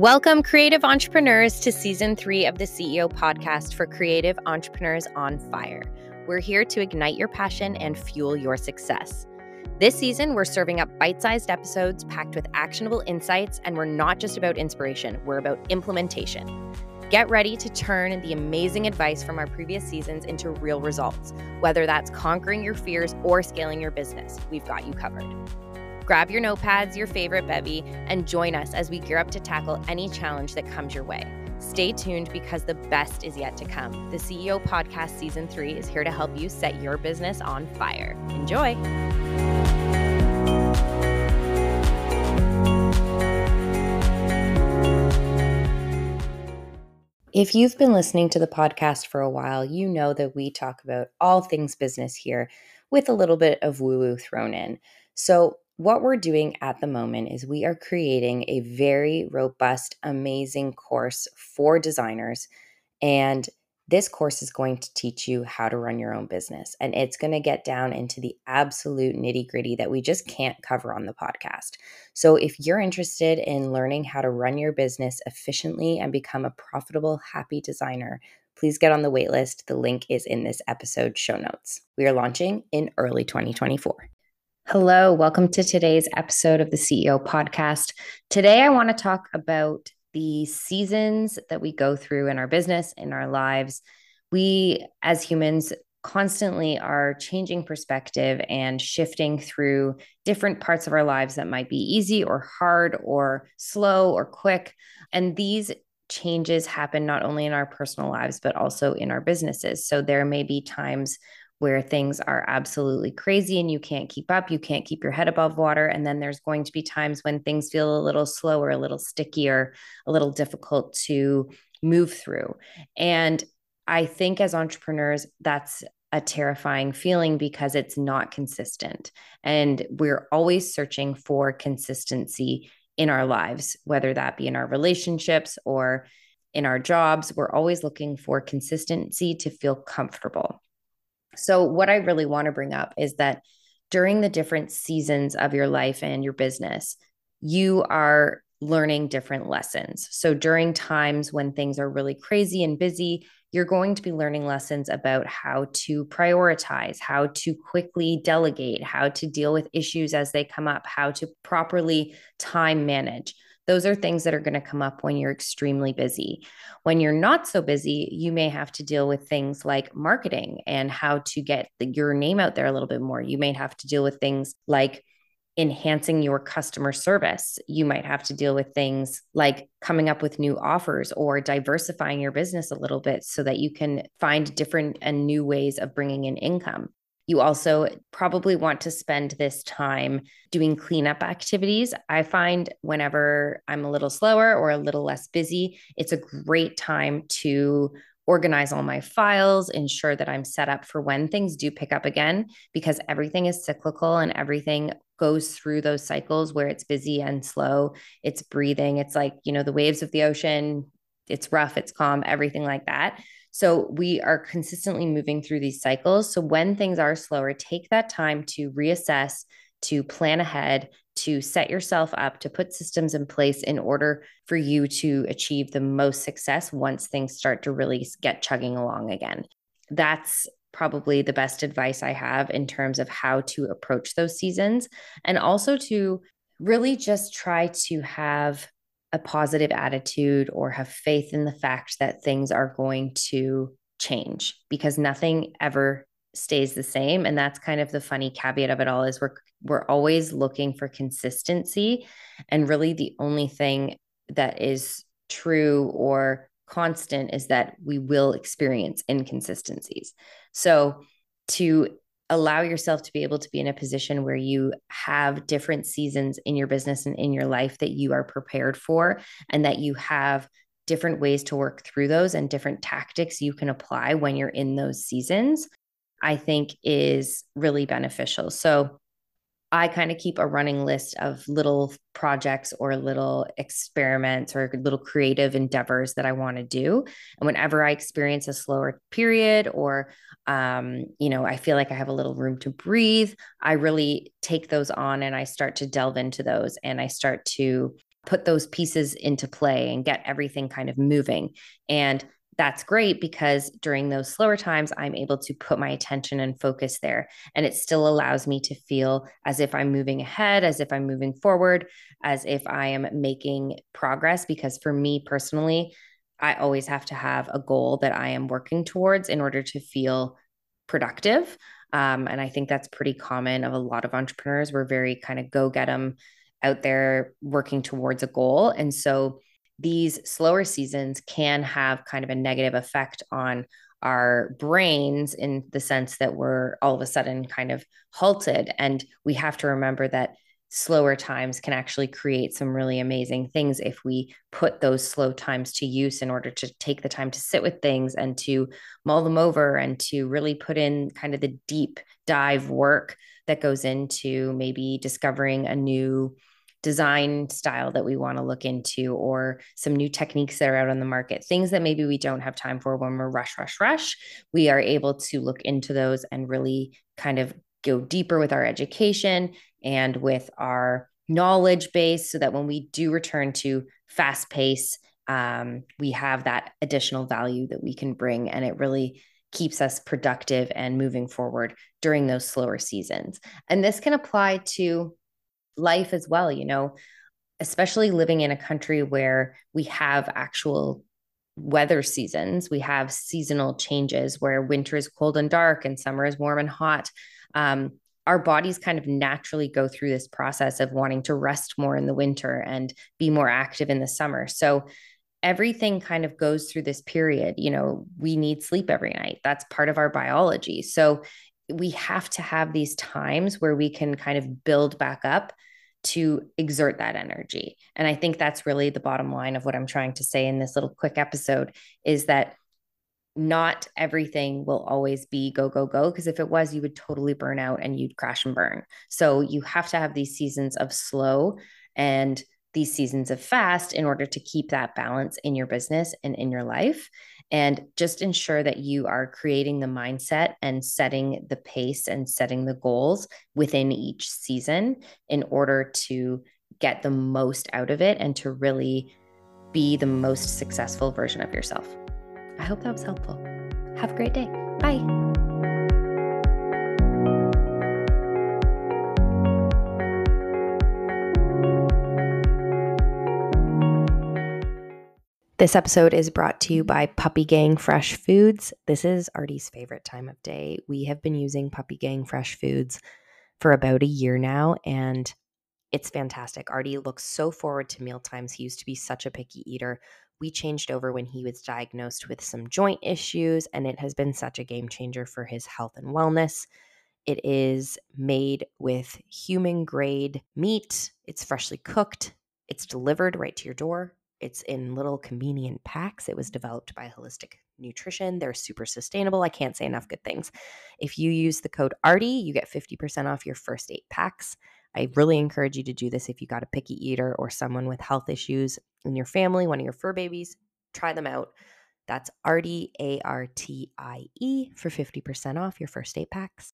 Welcome, creative entrepreneurs, to season three of the CEO podcast for creative entrepreneurs on fire. We're here to ignite your passion and fuel your success. This season, we're serving up bite sized episodes packed with actionable insights, and we're not just about inspiration, we're about implementation. Get ready to turn the amazing advice from our previous seasons into real results, whether that's conquering your fears or scaling your business. We've got you covered. Grab your notepads, your favorite bevy, and join us as we gear up to tackle any challenge that comes your way. Stay tuned because the best is yet to come. The CEO Podcast Season 3 is here to help you set your business on fire. Enjoy! If you've been listening to the podcast for a while, you know that we talk about all things business here with a little bit of woo woo thrown in. So, what we're doing at the moment is we are creating a very robust, amazing course for designers. And this course is going to teach you how to run your own business. And it's going to get down into the absolute nitty gritty that we just can't cover on the podcast. So, if you're interested in learning how to run your business efficiently and become a profitable, happy designer, please get on the waitlist. The link is in this episode show notes. We are launching in early 2024. Hello, welcome to today's episode of the CEO podcast. Today, I want to talk about the seasons that we go through in our business, in our lives. We, as humans, constantly are changing perspective and shifting through different parts of our lives that might be easy or hard or slow or quick. And these changes happen not only in our personal lives, but also in our businesses. So there may be times where things are absolutely crazy and you can't keep up, you can't keep your head above water. And then there's going to be times when things feel a little slower, a little stickier, a little difficult to move through. And I think as entrepreneurs, that's a terrifying feeling because it's not consistent. And we're always searching for consistency in our lives, whether that be in our relationships or in our jobs. We're always looking for consistency to feel comfortable. So, what I really want to bring up is that during the different seasons of your life and your business, you are learning different lessons. So, during times when things are really crazy and busy, you're going to be learning lessons about how to prioritize, how to quickly delegate, how to deal with issues as they come up, how to properly time manage. Those are things that are going to come up when you're extremely busy. When you're not so busy, you may have to deal with things like marketing and how to get the, your name out there a little bit more. You may have to deal with things like enhancing your customer service. You might have to deal with things like coming up with new offers or diversifying your business a little bit so that you can find different and new ways of bringing in income. You also probably want to spend this time doing cleanup activities. I find whenever I'm a little slower or a little less busy, it's a great time to organize all my files, ensure that I'm set up for when things do pick up again, because everything is cyclical and everything goes through those cycles where it's busy and slow. It's breathing. It's like, you know, the waves of the ocean. It's rough, it's calm, everything like that. So we are consistently moving through these cycles. So when things are slower, take that time to reassess, to plan ahead, to set yourself up, to put systems in place in order for you to achieve the most success once things start to really get chugging along again. That's probably the best advice I have in terms of how to approach those seasons and also to really just try to have a positive attitude or have faith in the fact that things are going to change because nothing ever stays the same. And that's kind of the funny caveat of it all is we're we're always looking for consistency. And really the only thing that is true or constant is that we will experience inconsistencies. So to allow yourself to be able to be in a position where you have different seasons in your business and in your life that you are prepared for and that you have different ways to work through those and different tactics you can apply when you're in those seasons i think is really beneficial. So I kind of keep a running list of little projects or little experiments or little creative endeavors that I want to do. And whenever I experience a slower period or, um, you know, I feel like I have a little room to breathe, I really take those on and I start to delve into those and I start to put those pieces into play and get everything kind of moving. And that's great because during those slower times, I'm able to put my attention and focus there. And it still allows me to feel as if I'm moving ahead, as if I'm moving forward, as if I am making progress. Because for me personally, I always have to have a goal that I am working towards in order to feel productive. Um, and I think that's pretty common of a lot of entrepreneurs. We're very kind of go get them out there working towards a goal. And so these slower seasons can have kind of a negative effect on our brains in the sense that we're all of a sudden kind of halted. And we have to remember that slower times can actually create some really amazing things if we put those slow times to use in order to take the time to sit with things and to mull them over and to really put in kind of the deep dive work that goes into maybe discovering a new design style that we want to look into or some new techniques that are out on the market things that maybe we don't have time for when we're rush rush rush we are able to look into those and really kind of go deeper with our education and with our knowledge base so that when we do return to fast pace um, we have that additional value that we can bring and it really keeps us productive and moving forward during those slower seasons. And this can apply to life as well, you know, especially living in a country where we have actual weather seasons. We have seasonal changes where winter is cold and dark and summer is warm and hot. Um, our bodies kind of naturally go through this process of wanting to rest more in the winter and be more active in the summer. So everything kind of goes through this period. You know, we need sleep every night. That's part of our biology. So we have to have these times where we can kind of build back up to exert that energy. And I think that's really the bottom line of what I'm trying to say in this little quick episode is that not everything will always be go, go, go. Because if it was, you would totally burn out and you'd crash and burn. So you have to have these seasons of slow and these seasons of fast in order to keep that balance in your business and in your life and just ensure that you are creating the mindset and setting the pace and setting the goals within each season in order to get the most out of it and to really be the most successful version of yourself. I hope that was helpful. Have a great day. Bye. This episode is brought to you by Puppy Gang Fresh Foods. This is Artie's favorite time of day. We have been using Puppy Gang Fresh Foods for about a year now, and it's fantastic. Artie looks so forward to meal times. He used to be such a picky eater. We changed over when he was diagnosed with some joint issues, and it has been such a game changer for his health and wellness. It is made with human grade meat, it's freshly cooked, it's delivered right to your door it's in little convenient packs. It was mm-hmm. developed by Holistic Nutrition. They're super sustainable. I can't say enough good things. If you use the code ARTIE, you get 50% off your first eight packs. I really encourage you to do this if you got a picky eater or someone with health issues in your family, one of your fur babies. Try them out. That's ARTIE, A R T I E, for 50% off your first eight packs.